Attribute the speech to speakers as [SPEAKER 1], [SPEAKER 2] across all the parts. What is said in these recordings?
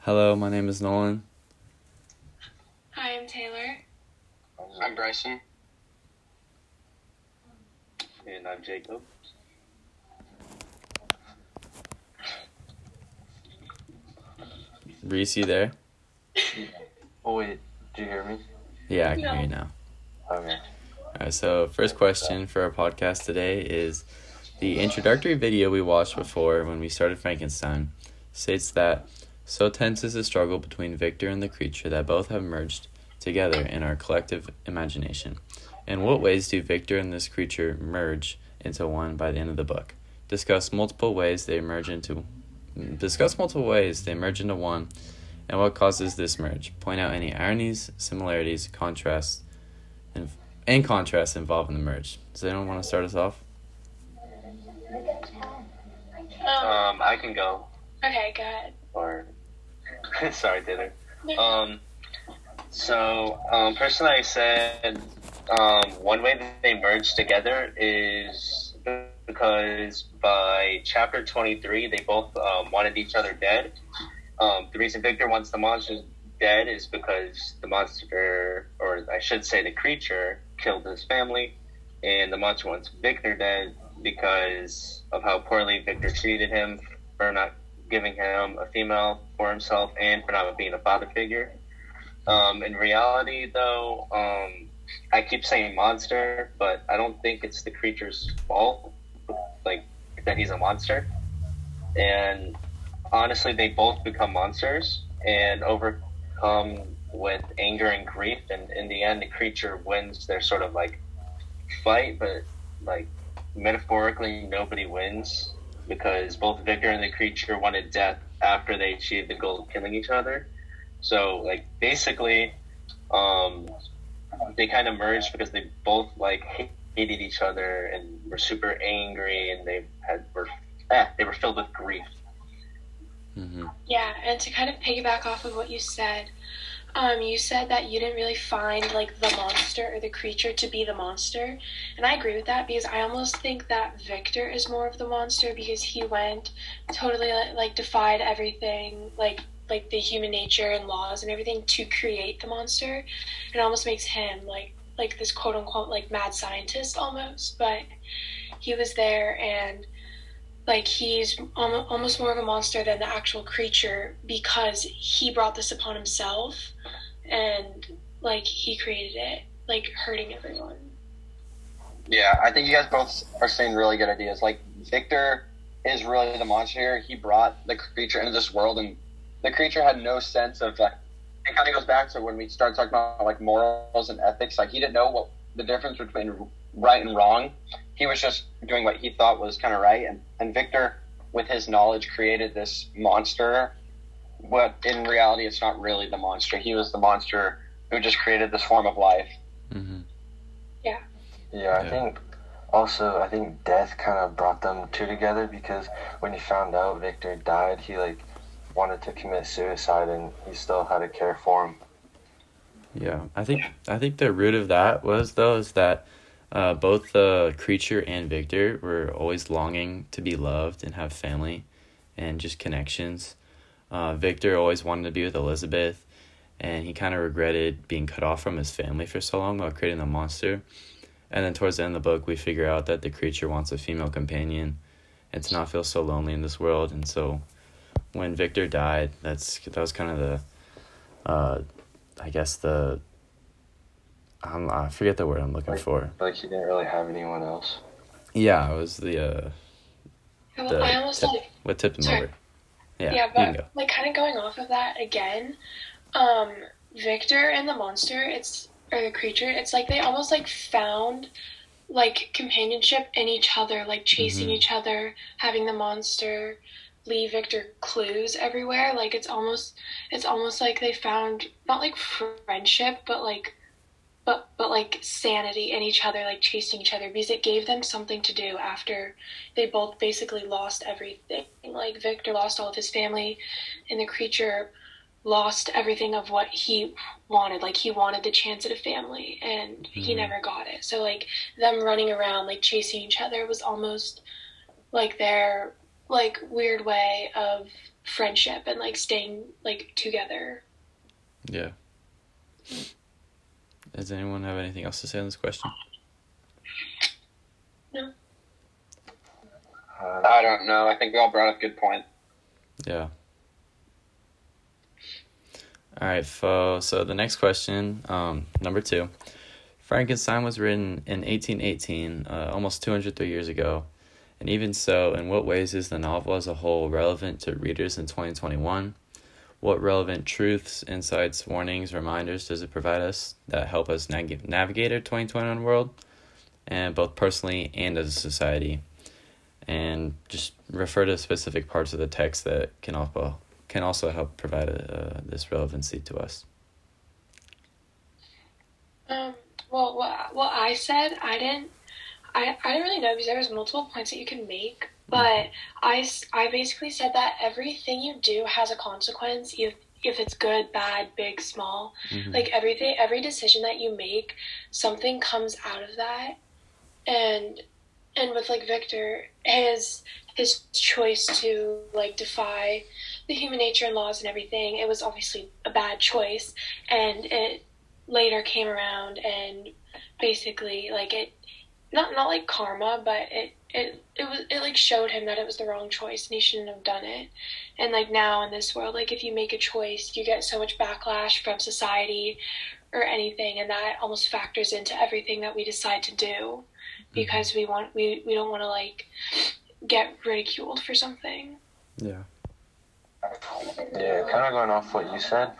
[SPEAKER 1] Hello, my name is Nolan.
[SPEAKER 2] Hi, I'm Taylor.
[SPEAKER 3] I'm Bryson. And I'm Jacob.
[SPEAKER 1] Reese, you there?
[SPEAKER 4] Oh wait, do you hear me?
[SPEAKER 1] Yeah, I can
[SPEAKER 2] No.
[SPEAKER 1] hear you now.
[SPEAKER 4] Okay.
[SPEAKER 1] Alright, so first question for our podcast today is the introductory video we watched before when we started Frankenstein states that so tense is the struggle between Victor and the creature that both have merged together in our collective imagination. In what ways do Victor and this creature merge into one by the end of the book? Discuss multiple ways they merge into discuss multiple ways they merge into one and what causes this merge. Point out any ironies, similarities, contrasts, and and contrasts involved in the merge. Does anyone want to start us off?
[SPEAKER 2] Um,
[SPEAKER 3] Um, I can go.
[SPEAKER 2] okay, go ahead.
[SPEAKER 3] Or sorry, Taylor. Um, so um, personally, I said um, one way that they merge together is because by chapter twenty-three, they both um, wanted each other dead. Um, the reason Victor wants the monster dead is because the monster, or I should say, the creature, killed his family, and the monster wants Victor dead because of how poorly Victor treated him for not giving him a female for himself and for not being a father figure. Um, in reality, though, um, I keep saying monster, but I don't think it's the creature's fault, like that he's a monster. And honestly, they both become monsters and overcome with anger and grief. And in the end, the creature wins their sort of like fight, but like metaphorically, nobody wins because both Victor and the creature wanted death after they achieved the goal of killing each other. So, like, basically, um, they kind of merged because they both like hated each other and were super angry, and they had were eh, they were filled with grief.
[SPEAKER 1] Mm-hmm.
[SPEAKER 2] Yeah, and to kind of piggyback off of what you said, um, you said that you didn't really find like the monster or the creature to be the monster, and I agree with that because I almost think that Victor is more of the monster because he went totally like, defied everything like like the human nature and laws and everything to create the monster. It almost makes him like like this quote unquote like mad scientist almost, but he was there and like he's almost more of a monster than the actual creature because he brought this upon himself and like he created it like hurting everyone
[SPEAKER 5] Yeah, I think you guys both are saying really good ideas. Like Victor is really the monster here. He brought the creature into this world, and the creature had no sense of like. It kind of goes back to when we start talking about like morals and ethics. Like he didn't know what the difference between right and wrong. He was just doing what he thought was kind of right, and and Victor, with his knowledge, created this monster. But in reality, it's not really the monster. He was the monster who just created this form of life.
[SPEAKER 1] Mm-hmm.
[SPEAKER 4] Yeah, Yeah, I
[SPEAKER 1] Yeah.
[SPEAKER 4] think also I think death kind of brought them two together because when he found out Victor died, he like wanted to commit suicide and he still had to care for him.
[SPEAKER 1] Yeah, I think I think the root of that was though is that uh, both the creature and Victor were always longing to be loved and have family, and just connections. Uh, Victor always wanted to be with Elizabeth, and he kind of regretted being cut off from his family for so long while creating the monster. And then towards the end of the book, we figure out that the creature wants a female companion, and to not feel so lonely in this world. And so, when Victor died, that's that was kind of the, uh, I guess the. Um, I forget the word I'm looking
[SPEAKER 4] Like-
[SPEAKER 1] for.
[SPEAKER 4] Like he didn't really have anyone else.
[SPEAKER 1] Yeah, it was the uh, the
[SPEAKER 2] i almost
[SPEAKER 1] tip,
[SPEAKER 2] like
[SPEAKER 1] what tipped him
[SPEAKER 2] Sorry.
[SPEAKER 1] over. Yeah,
[SPEAKER 2] yeah
[SPEAKER 1] you can
[SPEAKER 2] but
[SPEAKER 1] go.
[SPEAKER 2] like kind of going off of that again um victor and the monster it's or the creature it's like they almost like found like companionship in each other like chasing
[SPEAKER 1] Mhm.
[SPEAKER 2] each other having the monster leave victor clues everywhere like it's almost it's almost like they found not like friendship but like but but like sanity in each other like chasing each other because it gave them something to do after they both basically lost everything like victor lost all of his family and the creature lost everything of what he wanted like he wanted the chance at a family and he
[SPEAKER 1] Mhm.
[SPEAKER 2] never got it so like them running around like chasing each other was almost like their like weird way of friendship and like staying like together.
[SPEAKER 1] Yeah. Does anyone have anything else to say on this question?
[SPEAKER 2] No.
[SPEAKER 4] Uh,
[SPEAKER 5] I don't know. I think we all brought up a good point.
[SPEAKER 1] Yeah. All right, fo. So the next question, um, number two. Frankenstein was written in 1818, uh, almost 203 years ago. And even so, in what ways is the novel as a whole relevant to readers in 2021? What relevant truths, insights, warnings, reminders does it provide us that help us nag- navigate our 2021 world, and both personally and as a society? And just refer to specific parts of the text that can also can also help provide uh, this relevancy to us.
[SPEAKER 2] Um, well, what, what I said, I didn't, I, I didn't really know because there was multiple points that you can make, but I, I basically said that everything you do has a consequence, if, if it's good, bad, big, small.
[SPEAKER 1] Mhm.
[SPEAKER 2] Like everything, every decision that you make, something comes out of that. And, and with like Victor, his, his choice to like defy the human nature and laws and everything, it was obviously a bad choice. And it, later came around and basically like it not not like karma but it it it was it like showed him that it was the wrong choice and he shouldn't have done it. And like now in this world like if you make a choice you get so much backlash from society or anything and that almost factors into everything that we decide to do mm-hmm. because we want we we don't want to like get ridiculed for something.
[SPEAKER 1] Yeah.
[SPEAKER 4] Yeah, kind of going off what you said.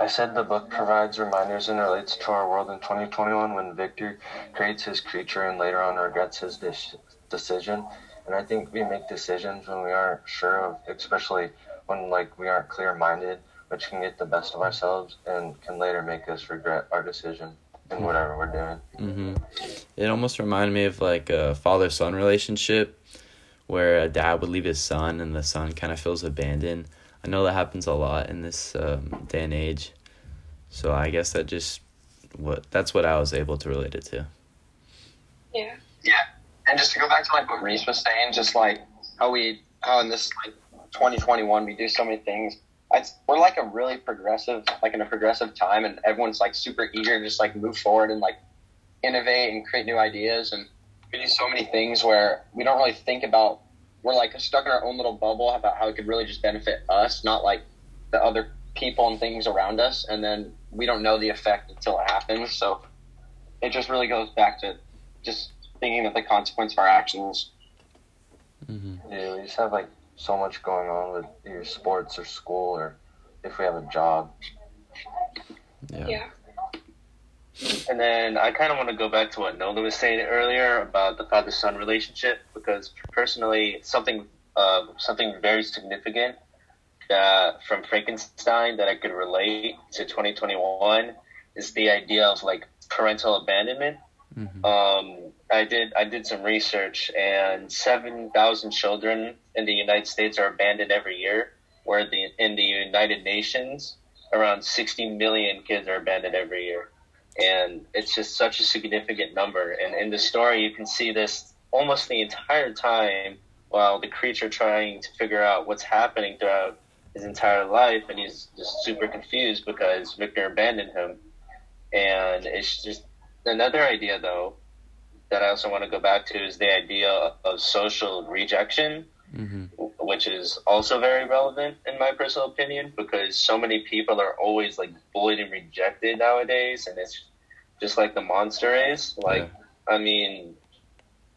[SPEAKER 4] I said the book provides reminders and relates to our world in 2021 when Victor creates his creature and later on regrets his dis- decision. And I think we make decisions when we aren't sure of, especially when like we aren't clear-minded, which can get the best of ourselves and can later make us regret our decision in whatever we're doing.
[SPEAKER 1] hmm It almost reminded me of like a father son relationship where a dad would leave his son and the son kind of feels abandoned. I know that happens a lot in this um, day and age. So I guess that just what that's what I was able to relate it to.
[SPEAKER 2] yeah Yeah.
[SPEAKER 5] And just to go back to like what Reese was saying, just like how we, how in this like 2021 we do so many things. It's, we're like a really progressive, like in a progressive time, and everyone's like super eager to just like move forward and like innovate and create new ideas. And we do so many things where we don't really think about. We're like stuck in our own little bubble about how it could really just benefit us, not like the other people and things around us. And then we don't know the effect until it happens. So it just really goes back to just thinking of the consequence of our actions.
[SPEAKER 1] hmm
[SPEAKER 4] Yeah, we just have like so much going on with your sports or school or if we have a job.
[SPEAKER 1] Yeah.
[SPEAKER 2] yeah
[SPEAKER 3] And then I kind of want to go back to what Nola was saying earlier about the father son relationship because personally, something uh, something very significant that from Frankenstein that I could relate to 2021 is the idea of like parental abandonment.
[SPEAKER 1] hmm
[SPEAKER 3] Um, I did I did some research, and seven thousand children in the United States are abandoned every year. Where the in the United Nations, around sixty million kids are abandoned every year, and it's just such a significant number. And in the story, you can see this almost the entire time while the creature trying to figure out what's happening throughout his entire life, and he's just super confused because Victor abandoned him. And it's just another idea, though, that I also want to go back to is the idea of social rejection,
[SPEAKER 1] hmm
[SPEAKER 3] which is also very relevant in my personal opinion because so many people are always like bullied and rejected nowadays, and it's just like the monster is. Like, I mean,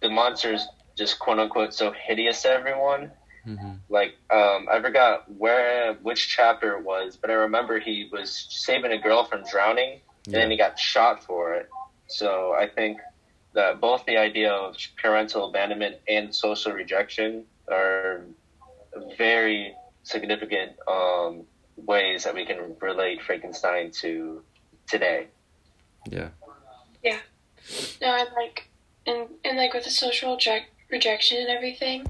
[SPEAKER 3] the monster's just quote unquote so hideous to everyone.
[SPEAKER 1] hmm
[SPEAKER 3] Like, um, I forgot where which chapter it was, but I remember he was saving a girl from drowning, and then he got shot for it. So I think that both the idea of parental abandonment and social rejection are very significant um, ways that we can relate Frankenstein to today.
[SPEAKER 1] Yeah. Yeah.
[SPEAKER 2] No, and like, and and like with the social reject, rejection and everything,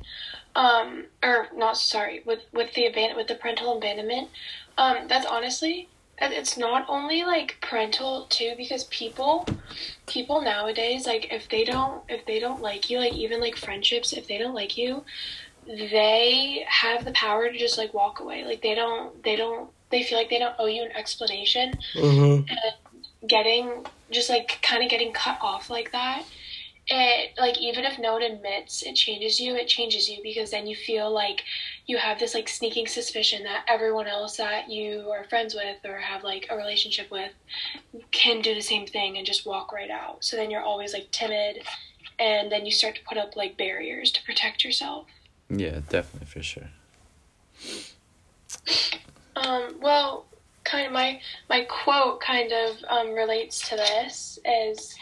[SPEAKER 2] um, or not sorry, with with the aban- with the parental abandonment, um, that's honestly, it's not only like parental too, because people, people nowadays, like if they don't if they don't like you, like even like friendships, if they don't like you, they have the power to just like walk away. Like they don't they don't they feel like they don't owe you an explanation.
[SPEAKER 6] Mm-hmm.
[SPEAKER 2] And getting just like kind of getting cut off like that it like even if no one admits it changes you it changes you because then you feel like you have this like sneaking suspicion that everyone else that you are friends with or have like a relationship with can do the same thing and just walk right out so then you're always like timid and then you start to put up like barriers to protect yourself
[SPEAKER 1] Yeah, definitely for sure.
[SPEAKER 2] Um, well, kind of my my quote kind of um, relates to this is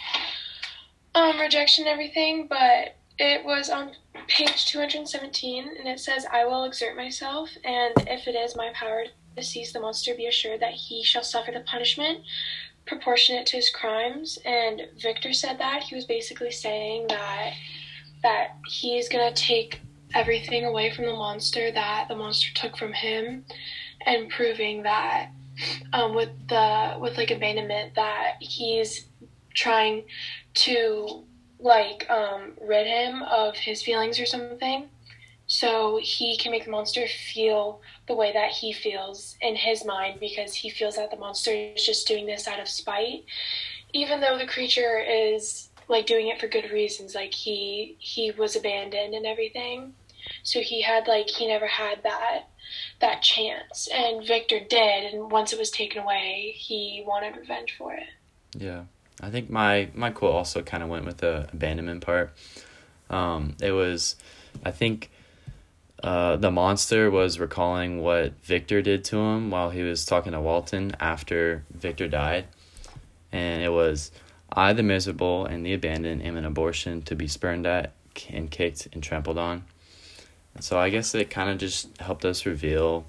[SPEAKER 2] um, rejection everything, but it was on page 217 and it says, I will exert myself, and if it is my power to seize the monster, be assured that he shall suffer the punishment proportionate to his crimes. And Victor said that. He was basically saying that that he's gonna take everything away from the monster that the monster took from him and proving that um, with the with like abandonment that he's trying to like um, rid him of his feelings or something so he can make the monster feel the way that he feels in his mind because he feels that the monster is just doing this out of spite. Even though the creature is like doing it for good reasons like he he was abandoned and everything so he had like he never had that that chance and victor did and once it was taken away he wanted revenge for it
[SPEAKER 1] Yeah, I think my my quote also kind of went with the abandonment part. Um, it was, I think, uh, the monster was recalling what Victor did to him while he was talking to Walton after Victor died, and it was, I the miserable and the abandoned am an abortion to be spurned at and kicked and trampled on. And so I guess it kind of just helped us reveal,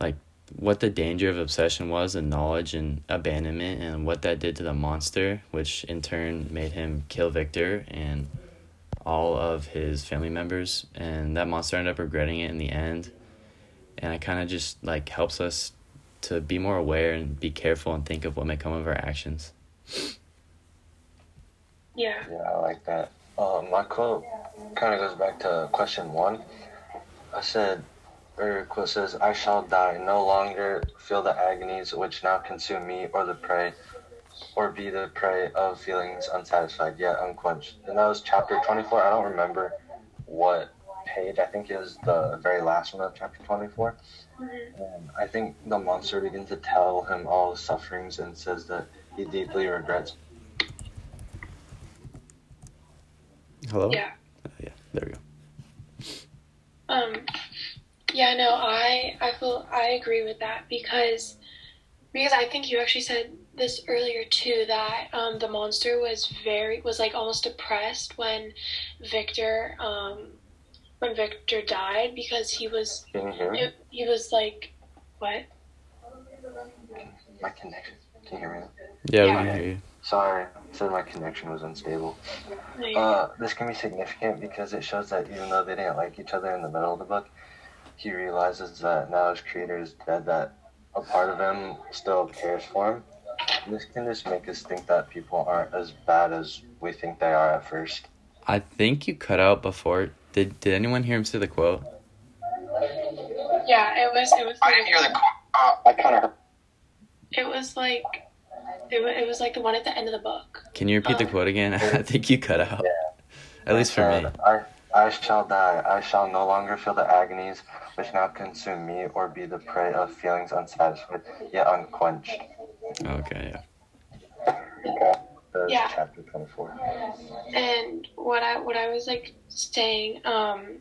[SPEAKER 1] like what the danger of obsession was and knowledge and abandonment and what that did to the monster, which in turn made him kill Victor and all of his family members. And that monster ended up regretting it in the end. And it kind of just like helps us to be more aware and be careful and think of what may come of our actions.
[SPEAKER 2] yeah
[SPEAKER 4] Yeah, I like that. Uh, my quote kind of goes back to question one. I said, or quote says, I shall die, no longer feel the agonies which now consume me or the prey, or be the prey of feelings unsatisfied yet unquenched. And that was chapter 24. I don't remember what page. I think it was the very last one of chapter 24. Mm-hmm. And I think the monster begins to tell him all his sufferings and says that he deeply regrets
[SPEAKER 1] Hello?
[SPEAKER 2] yeah
[SPEAKER 1] Uh, yeah, there we go.
[SPEAKER 2] Um, yeah, no, I I feel I agree with that because because I think you actually said this earlier too that um, the monster was very was like almost depressed when Victor um, when Victor died because he was
[SPEAKER 4] Can you hear me?
[SPEAKER 2] he was like what
[SPEAKER 4] My connection. Can you hear me?
[SPEAKER 1] Yeah,
[SPEAKER 2] Yeah.
[SPEAKER 1] we can hear you.
[SPEAKER 4] Sorry, said my connection was unstable. Uh, this can be significant because it shows that even though they didn't like each other in the middle of the book, he realizes that now his creator is dead, that a part of him still cares for him. This can just make us think that people aren't as bad as we think they are at first.
[SPEAKER 1] I think you cut out before. Did Did anyone hear him say the quote?
[SPEAKER 2] yeah, it was it was
[SPEAKER 5] I didn't hear the. Uh, I kind of. Heard.
[SPEAKER 2] It was like it was, it was like the one at the end of the book.
[SPEAKER 1] Can you repeat the
[SPEAKER 2] Um,
[SPEAKER 1] quote again? I think you cut out. Yeah. At least for me.
[SPEAKER 4] I, I shall die. I shall no longer feel the agonies which now consume me or be the prey of feelings unsatisfied yet unquenched.
[SPEAKER 1] Okay, yeah.
[SPEAKER 4] That is
[SPEAKER 2] Yeah.
[SPEAKER 4] chapter 24.
[SPEAKER 2] and what I what I was like saying, um,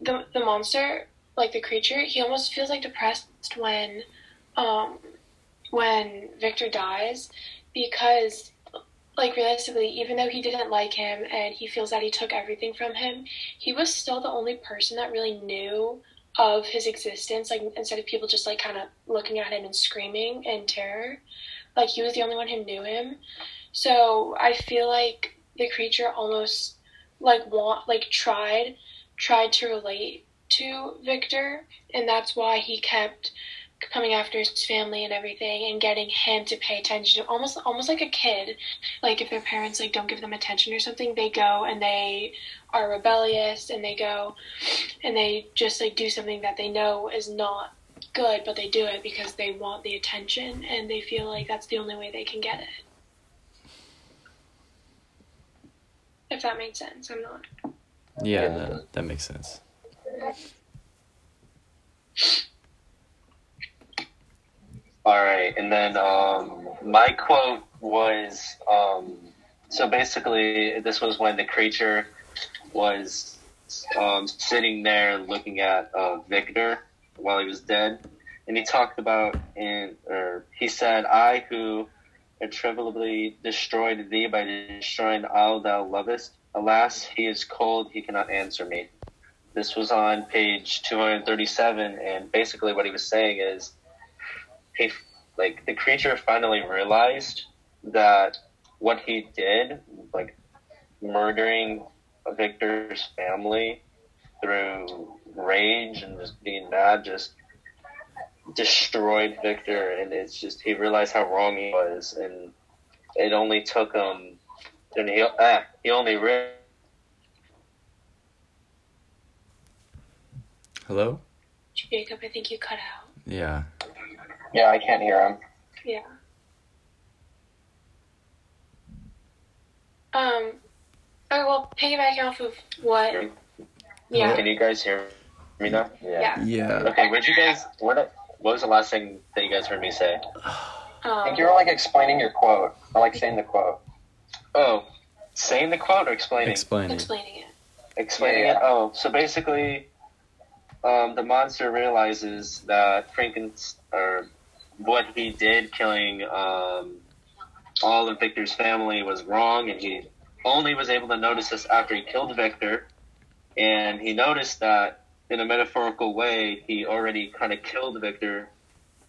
[SPEAKER 2] the the monster, like the creature, he almost feels like depressed when, um, when Victor dies, because, like realistically, even though he didn't like him and he feels that he took everything from him, he was still the only person that really knew of his existence. Like instead of people just like kind of looking at him and screaming in terror, like he was the only one who knew him. So I feel like the creature almost like want like tried tried to relate to Victor and that's why he kept coming after his family and everything and getting him to pay attention to almost almost like a kid like if their parents like don't give them attention or something they go and they are rebellious and they go and they just like do something that they know is not good but they do it because they want the attention and they feel like that's the only way they can get it if that made sense i'm not
[SPEAKER 1] Yeah,
[SPEAKER 4] Yeah.
[SPEAKER 1] that, that makes sense.
[SPEAKER 3] All right, and then um, my quote was um, so basically this was when the creature was um, sitting there looking at uh, Victor while he was dead, and he talked about and or he said, "I who irretrievably destroyed thee by destroying all thou lovest, alas, he is cold; he cannot answer me." This was on page two hundred thirty-seven, and basically what he was saying is he like the creature finally realized that what he did like murdering victor's family through rage and just being mad just destroyed victor and it's just he realized how wrong he was and it only took him and he, ah, he only re-
[SPEAKER 1] Hello?
[SPEAKER 2] jacob i think you cut out
[SPEAKER 1] Yeah.
[SPEAKER 5] Yeah, I can't hear him.
[SPEAKER 2] Yeah. Um. Oh well, piggybacking off of what? Yeah.
[SPEAKER 3] can you guys hear me now
[SPEAKER 2] Yeah.
[SPEAKER 1] Yeah.
[SPEAKER 3] okay what did you guys what what was the last thing that you guys heard me say
[SPEAKER 5] I
[SPEAKER 2] Um,
[SPEAKER 5] think you were like explaining your quote. I like saying the quote.
[SPEAKER 3] Oh, saying the quote or explaining?
[SPEAKER 1] Explaining.
[SPEAKER 2] explaining it.
[SPEAKER 3] explaining
[SPEAKER 5] Yeah.
[SPEAKER 3] it. Oh, so basically, um, the monster realizes that Frankenstein, or what he did, killing um, all of Victor's family, was wrong, and he only was able to notice this after he killed Victor, and he noticed that in a metaphorical way, he already kind of killed Victor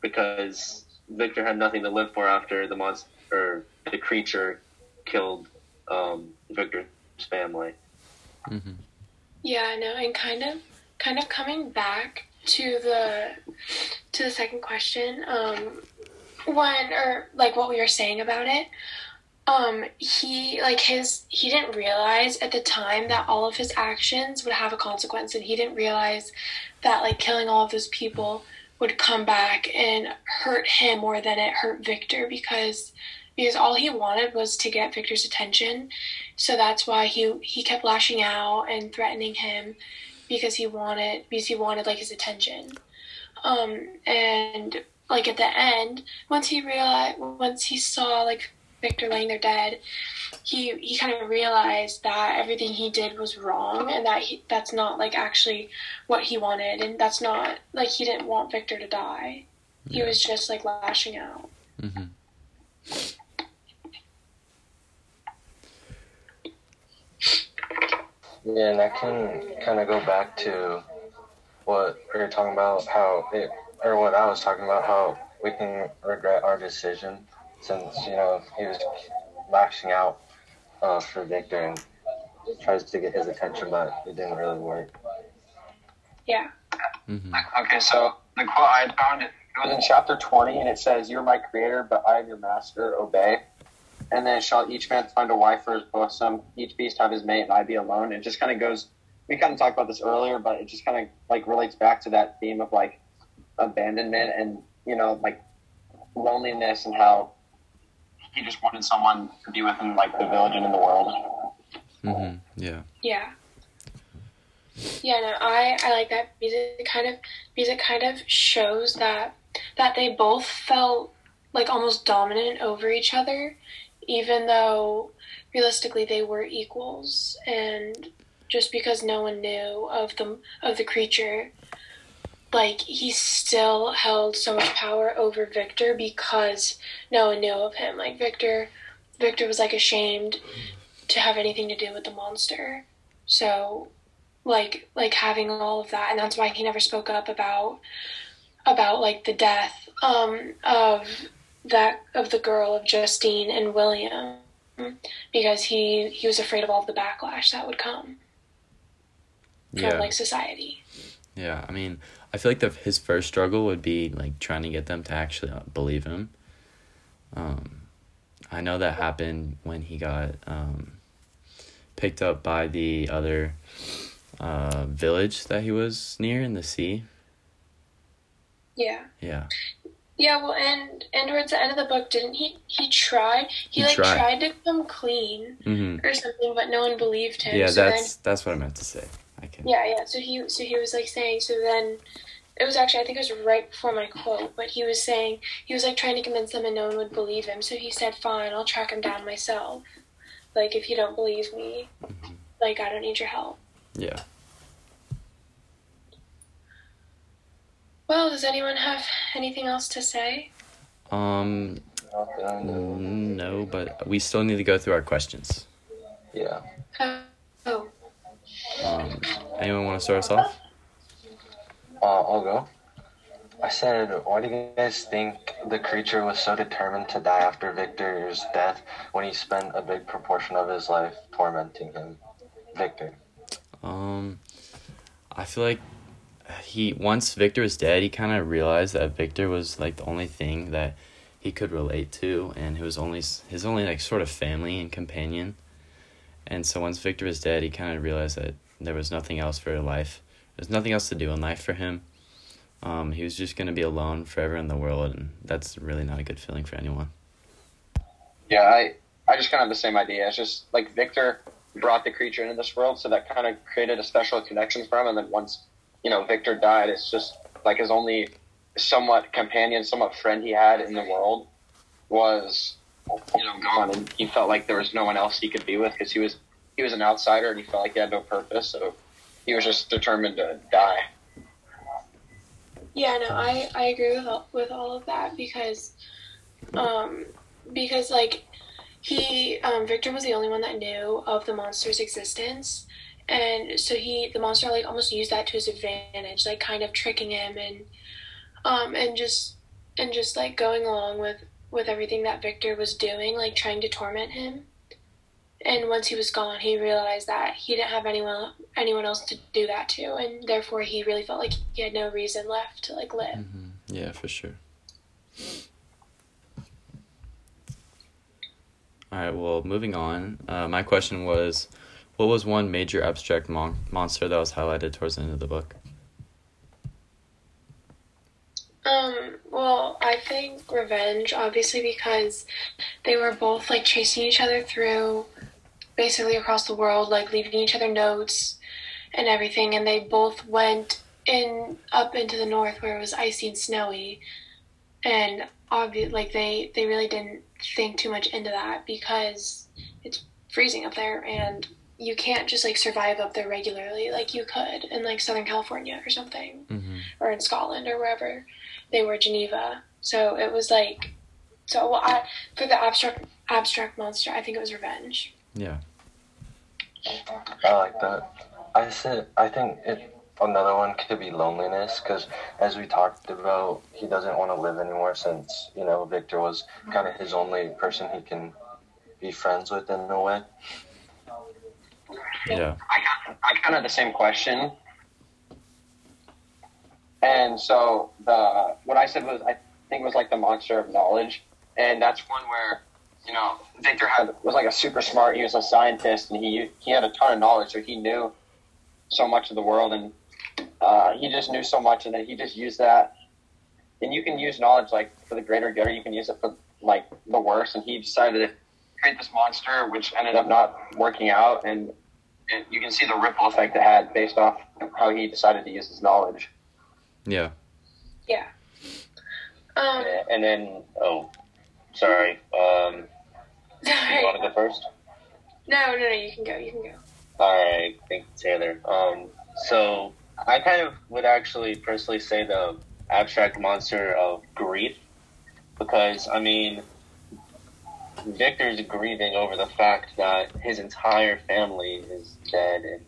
[SPEAKER 3] because Victor had nothing to live for after the monster or the creature killed um, Victor's family.
[SPEAKER 1] hmm
[SPEAKER 2] Yeah, I know, and kind of, kind of coming back to the, to the second question. Um, when or like what we were saying about it. Um, he like his he didn't realize at the time that all of his actions would have a consequence, and he didn't realize that like killing all of those people would come back and hurt him more than it hurt Victor because because all he wanted was to get Victor's attention. So that's why he he kept lashing out and threatening him because he wanted because he wanted like his attention. Um and like at the end, once he realized once he saw like Victor laying there dead, he he kind of realized that everything he did was wrong and that he, that's not like actually what he wanted and that's not like he didn't want Victor to die. He was just like lashing out.
[SPEAKER 1] hmm
[SPEAKER 4] Yeah, and that can kind of go back to what we were talking about, how it, or what I was talking about, how we can regret our decision since, you know, he was lashing out uh, for Victor and tries to get his attention, but it didn't really work.
[SPEAKER 2] Yeah.
[SPEAKER 1] hmm
[SPEAKER 5] Okay, so the quote I had found it, it was in chapter 20, and it says, You're my creator, but I am your master, obey. And then shall each man find a wife for his bosom, each beast have his mate, and I be alone. It just kind of goes, we kind of talked about this earlier, but it just kind of like relates back to that theme of like abandonment and, you know, like loneliness and how he just wanted someone to be with him, like the village and in the world.
[SPEAKER 1] hmm Yeah.
[SPEAKER 2] Yeah. Yeah, no, I, I like that music kind of music kind of shows that that they both felt like almost dominant over each other, even though realistically they were equals, and just because no one knew of the of the creature, like he still held so much power over Victor because no one knew of him. Like Victor, Victor was like ashamed to have anything to do with the monster. So like like having all of that and that's why he never spoke up about about like the death um of that of the girl of Justine and William because he he was afraid of all the backlash that would come
[SPEAKER 1] Yeah.
[SPEAKER 2] like society.
[SPEAKER 1] Yeah, I mean, I feel like the his first struggle would be like trying to get them to actually uh, believe him. Um, I know that happened when he got um, picked up by the other uh, village that he was near in the sea.
[SPEAKER 2] Yeah.
[SPEAKER 1] Yeah.
[SPEAKER 2] Yeah, well, and and towards the end of the book, didn't he? He tried. He,
[SPEAKER 1] He
[SPEAKER 2] like
[SPEAKER 1] tried.
[SPEAKER 2] tried. to come clean
[SPEAKER 1] Mm-hmm.
[SPEAKER 2] or something, but no one believed him.
[SPEAKER 1] Yeah,
[SPEAKER 2] so
[SPEAKER 1] that's that's what I meant to say. I can.
[SPEAKER 2] Yeah, yeah. So he so he was like saying. So then, it was actually I think it was right before my quote, but he was saying he was like trying to convince them, and no one would believe him. So he said, "Fine, I'll track him down myself. Like if you don't believe me,
[SPEAKER 1] Mhm.
[SPEAKER 2] like I don't need your help."
[SPEAKER 1] Yeah.
[SPEAKER 2] Well, does anyone have anything else to say?
[SPEAKER 1] Um.
[SPEAKER 4] Not that I know of.
[SPEAKER 1] No, but we still need to go through our questions.
[SPEAKER 4] Yeah.
[SPEAKER 2] Oh, oh.
[SPEAKER 1] Um. Anyone want to start us off?
[SPEAKER 4] Uh, I'll go. I said, why do you guys think the creature was so determined to die after Victor's death when he spent a big proportion of his life tormenting him? Victor.
[SPEAKER 1] Um, I feel like he once Victor was dead, he kind of realized that Victor was like the only thing that he could relate to, and who was only his only like sort of family and companion. And so once Victor was dead, he kind of realized that there was nothing else for life. There's nothing else to do in life for him. Um, he was just gonna be alone forever in the world, and that's really not a good feeling for anyone.
[SPEAKER 5] Yeah, I I just kind of have the same idea. It's just like Victor brought the creature into this world, so that kind of created a special connection for him. And then once you know Victor died, it's just like his only somewhat companion, somewhat friend he had in the world was you know gone, and he felt like there was no one else he could be with because he was he was an outsider and he felt like he had no purpose. So he was just determined to die.
[SPEAKER 2] Yeah, no, I, I agree with all, with all of that because, um, because like he um, Victor was the only one that knew of the monster's existence, and so he the monster like almost used that to his advantage, like kind of tricking him and um and just and just like going along with with everything that Victor was doing, like trying to torment him. And once he was gone, he realized that he didn't have anyone anyone else to do that to, and therefore he really felt like he had no reason left to like live.
[SPEAKER 1] Mm-hmm. Yeah, for sure. All right. Well, moving on. Uh, my question was, what was one major abstract mon- monster that was highlighted towards the end of the book?
[SPEAKER 2] Um, well, I think revenge, obviously, because they were both like chasing each other through basically across the world, like leaving each other notes and everything, and they both went in up into the north where it was icy and snowy, and obvious like they they really didn't think too much into that because it's freezing up there and you can't just like survive up there regularly like you could in like Southern California or something
[SPEAKER 1] Mm-hmm.
[SPEAKER 2] or in Scotland or wherever they were Geneva. So it was like so well, I for the abstract abstract monster, I think it was revenge.
[SPEAKER 1] Yeah.
[SPEAKER 4] I like that. I said, I think it, another one could be loneliness because, as we talked about, he doesn't want to live anymore since, you know, Victor was kind of his only person he can be friends with in a way.
[SPEAKER 1] Yeah.
[SPEAKER 5] I got I kind of the same question, and so the what I said was I think was like the monster of knowledge, and that's one where you know Victor had was like a super smart. He was a scientist, and he he had a ton of knowledge, so he knew so much of the world, and uh, he just knew so much, and then he just used that. And you can use knowledge like for the greater good, or you can use it for like the worse. And he decided to create this monster, which ended up not working out, and and you can see the ripple effect it had based off how he decided to use his knowledge.
[SPEAKER 1] Yeah.
[SPEAKER 2] Um,
[SPEAKER 3] Yeah, and then oh, sorry. Um, you want to go first?
[SPEAKER 2] no, no, no, you can go, you can go.
[SPEAKER 3] All right, thank you, Taylor. Um, so I kind of would actually personally say the abstract monster of grief, because I mean, Victor's grieving over the fact that his entire family is dead, and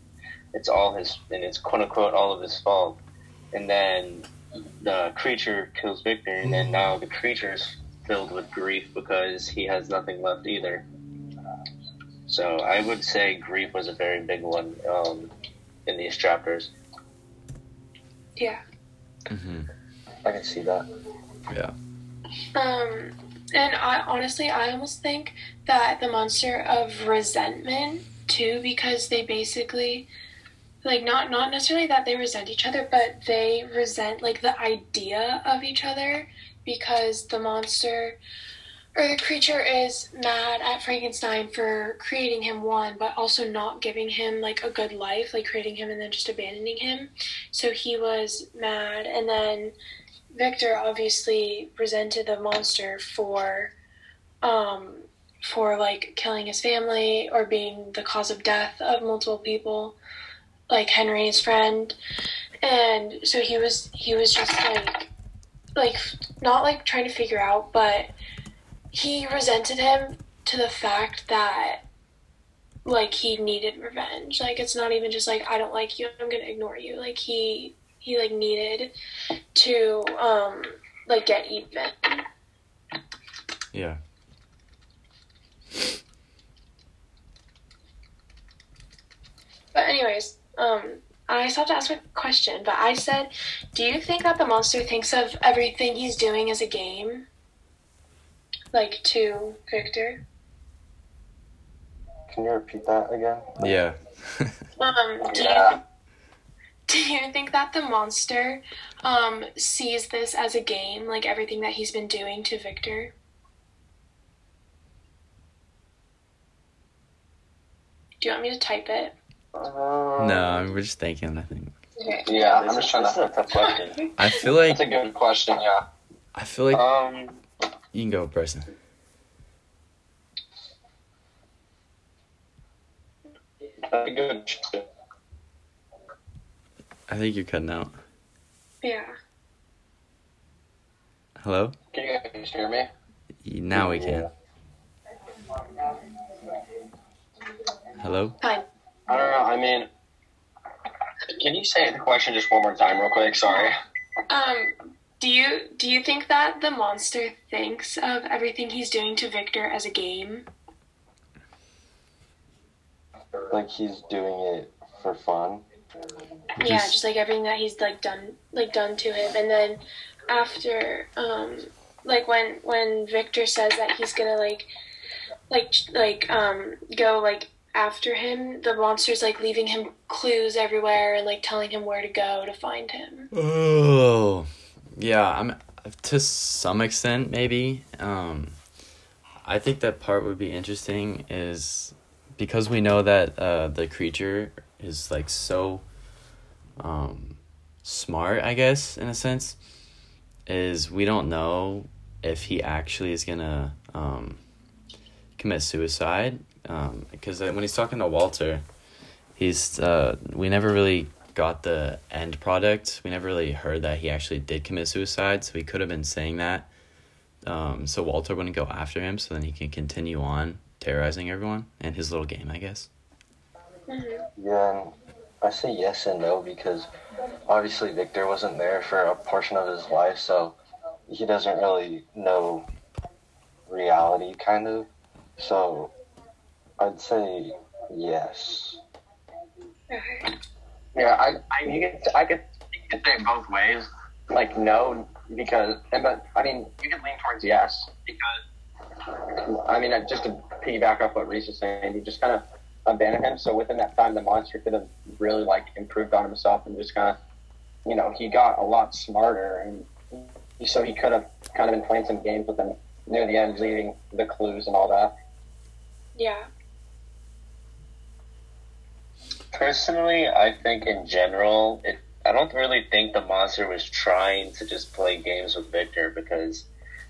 [SPEAKER 3] it's all his, and it's quote unquote all of his fault. And then the creature kills Victor, and then now the creature's filled with grief because he has nothing left either. So I would say grief was a very big one um, in these chapters.
[SPEAKER 2] Yeah.
[SPEAKER 1] hmm
[SPEAKER 4] I can see that.
[SPEAKER 1] Yeah.
[SPEAKER 2] Um, and I honestly, I almost think that the monster of resentment too, because they basically, like, not not necessarily that they resent each other, but they resent like the idea of each other, because the monster or the creature is mad at Frankenstein for creating him one, but also not giving him like a good life, like creating him and then just abandoning him. So he was mad, and then Victor obviously resented the monster for um for like killing his family or being the cause of death of multiple people like Henry's friend and so he was he was just like like not like trying to figure out but he resented him to the fact that like he needed revenge like it's not even just like I don't like you I'm to ignore you like he he like needed to um like get even.
[SPEAKER 1] Yeah.
[SPEAKER 2] But anyways, um I still have to ask a question, but I said, do you think that the monster thinks of everything he's doing as a game? Like to Victor?
[SPEAKER 4] Can you repeat that again?
[SPEAKER 1] Yeah.
[SPEAKER 2] Um do
[SPEAKER 5] Yeah.
[SPEAKER 2] you do you think that the monster um sees this as a game, like everything that he's been doing to Victor? Do you want me to type it?
[SPEAKER 4] Uh,
[SPEAKER 1] no, we're just thinking. I think.
[SPEAKER 5] Yeah, I'm
[SPEAKER 3] This
[SPEAKER 5] just
[SPEAKER 3] is-
[SPEAKER 5] trying to.
[SPEAKER 3] is a tough question.
[SPEAKER 1] I feel like
[SPEAKER 5] That's a good question. Yeah.
[SPEAKER 1] I feel like
[SPEAKER 3] Um,
[SPEAKER 1] you can go person.
[SPEAKER 5] That's a good.
[SPEAKER 1] I think you're cutting out.
[SPEAKER 2] Yeah.
[SPEAKER 1] Hello.
[SPEAKER 5] Can you guys hear me?
[SPEAKER 1] Now we can. Hello.
[SPEAKER 2] Fine.
[SPEAKER 5] I don't know. I mean, can you say the question just one more time, real quick? Sorry.
[SPEAKER 2] Um, do you do you think that the monster thinks of everything he's doing to Victor as a game?
[SPEAKER 4] Like he's doing it for fun.
[SPEAKER 2] Yeah,
[SPEAKER 1] Just-
[SPEAKER 2] just like everything that he's like done like done to him, and then after um like when when Victor says that he's gonna like like like um go like after him, the monster's like leaving him clues everywhere and like telling him where to go to find him.
[SPEAKER 1] Oh, yeah. I'm to some extent maybe. Um, I think that part would be interesting is because we know that uh, the creature is like so um, smart. I guess in a sense, is we don't know if he actually is gonna um, commit suicide. Because when he's talking to Walter, he's uh, we never really got the end product. We never really heard that he actually did commit suicide, so he could have been saying that. Um, so Walter wouldn't go after him, so then he can continue on terrorizing everyone and his little game, I guess.
[SPEAKER 4] Yeah, I say yes and no because obviously Victor wasn't there for a portion of his life, so he doesn't really know reality, kind of. So I'd say yes.
[SPEAKER 5] Yeah, I, I, you could, I could, you could say both ways. Like no, because, and but I mean, you could lean towards yes because, I mean, just to piggyback off what Reese was saying, he just kind of abandoned him. So within that time, the monster could have really like improved on himself and just kind of, you know, he got a lot smarter, and so he could have kind of been playing some games with him near the end, leaving the clues and all that.
[SPEAKER 2] Yeah.
[SPEAKER 3] Personally, I think in general, it. I don't really think the monster was trying to just play games with Victor because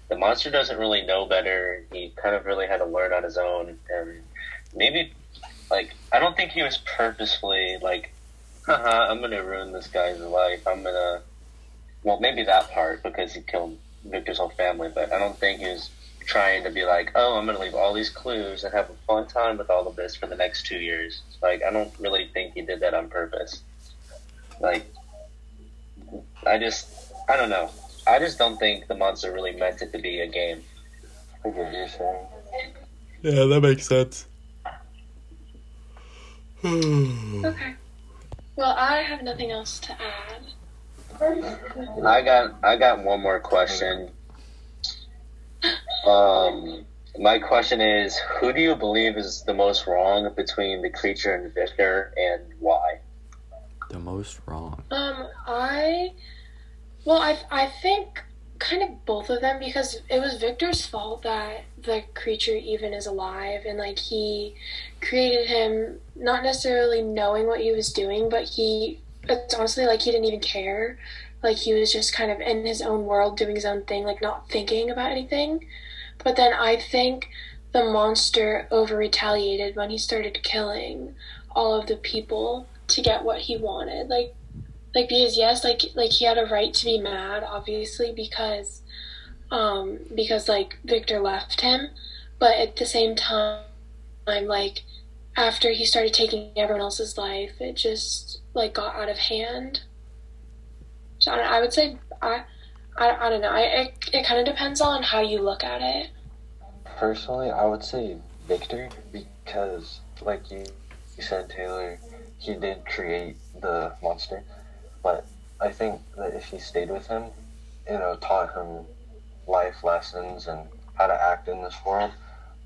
[SPEAKER 3] the monster doesn't really know better. He kind of really had to learn on his own, and maybe, like, I don't think he was purposefully like, haha, I'm gonna ruin this guy's life. I'm gonna. Well, maybe that part because he killed Victor's whole family, but I don't think he was trying to be like, oh, I'm gonna leave all these clues and have a fun time with all of this for the next two years. Like, I don't really think he did that on purpose. Like, I just, I don't know. I just don't think the monster really meant it to be a game.
[SPEAKER 4] I get what you're saying.
[SPEAKER 1] Yeah, that makes sense.
[SPEAKER 2] Okay. Well, I have nothing else to add.
[SPEAKER 3] I got I got one more question. Um, my question is, who do you believe is the most wrong between the creature and Victor, and why?
[SPEAKER 1] The most wrong.
[SPEAKER 2] Um, I, well, I I think kind of both of them because it was Victor's fault that the creature even is alive and like he created him not necessarily knowing what he was doing, but he it's honestly like he didn't even care. Like he was just kind of in his own world doing his own thing, like not thinking about anything. But then I think the monster over retaliated when he started killing all of the people to get what he wanted. Like like because yes, like like he had a right to be mad, obviously, because um because like Victor left him, but at the same time I'm like after he started taking everyone else's life, it just like got out of hand. So I, I would say I, I, I don't know. I, it it kind of depends on how you look at it.
[SPEAKER 4] Personally, I would say Victor because, like you, you said, Taylor, he did create the monster. But I think that if he stayed with him, you know, taught him life lessons and how to act in this world,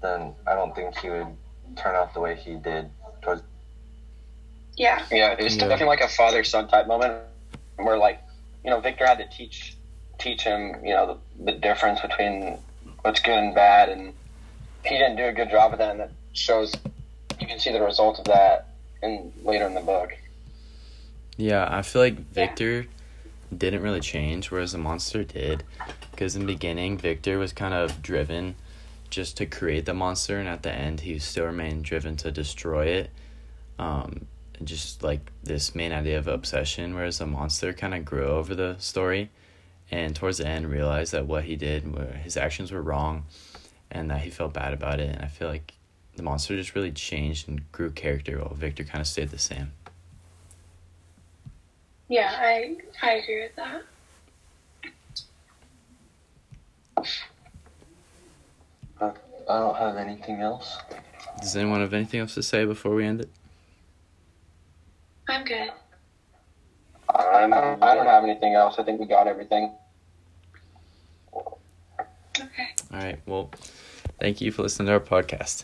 [SPEAKER 4] then I don't think he would turn out the way he did towards.
[SPEAKER 2] Yeah.
[SPEAKER 5] Yeah, it was
[SPEAKER 1] Yeah.
[SPEAKER 5] definitely like a father son type moment where like you know Victor had to teach teach him you know the, the difference between what's good and bad, and he didn't do a good job of that, and that shows you can see the result of that in later in the book.
[SPEAKER 1] Yeah, I feel like Victor didn't really change, whereas the monster did. Because in the beginning, Victor was kind of driven just to create the monster, and at the end, he still remained driven to destroy it. Um, just like this main idea of obsession, whereas the monster kind of grew over the story, and towards the end, realized that what he did, his actions were wrong, and that he felt bad about it. And I feel like the monster just really changed and grew character, while Victor kind of stayed the same.
[SPEAKER 2] Yeah, I I agree with that.
[SPEAKER 4] Uh, I don't have anything else.
[SPEAKER 1] Does anyone have anything else to say before we end it?
[SPEAKER 2] I'm good.
[SPEAKER 5] I'm, I don't have anything else. I think we got everything.
[SPEAKER 2] Okay.
[SPEAKER 1] All right. Well, thank you for listening to our podcast.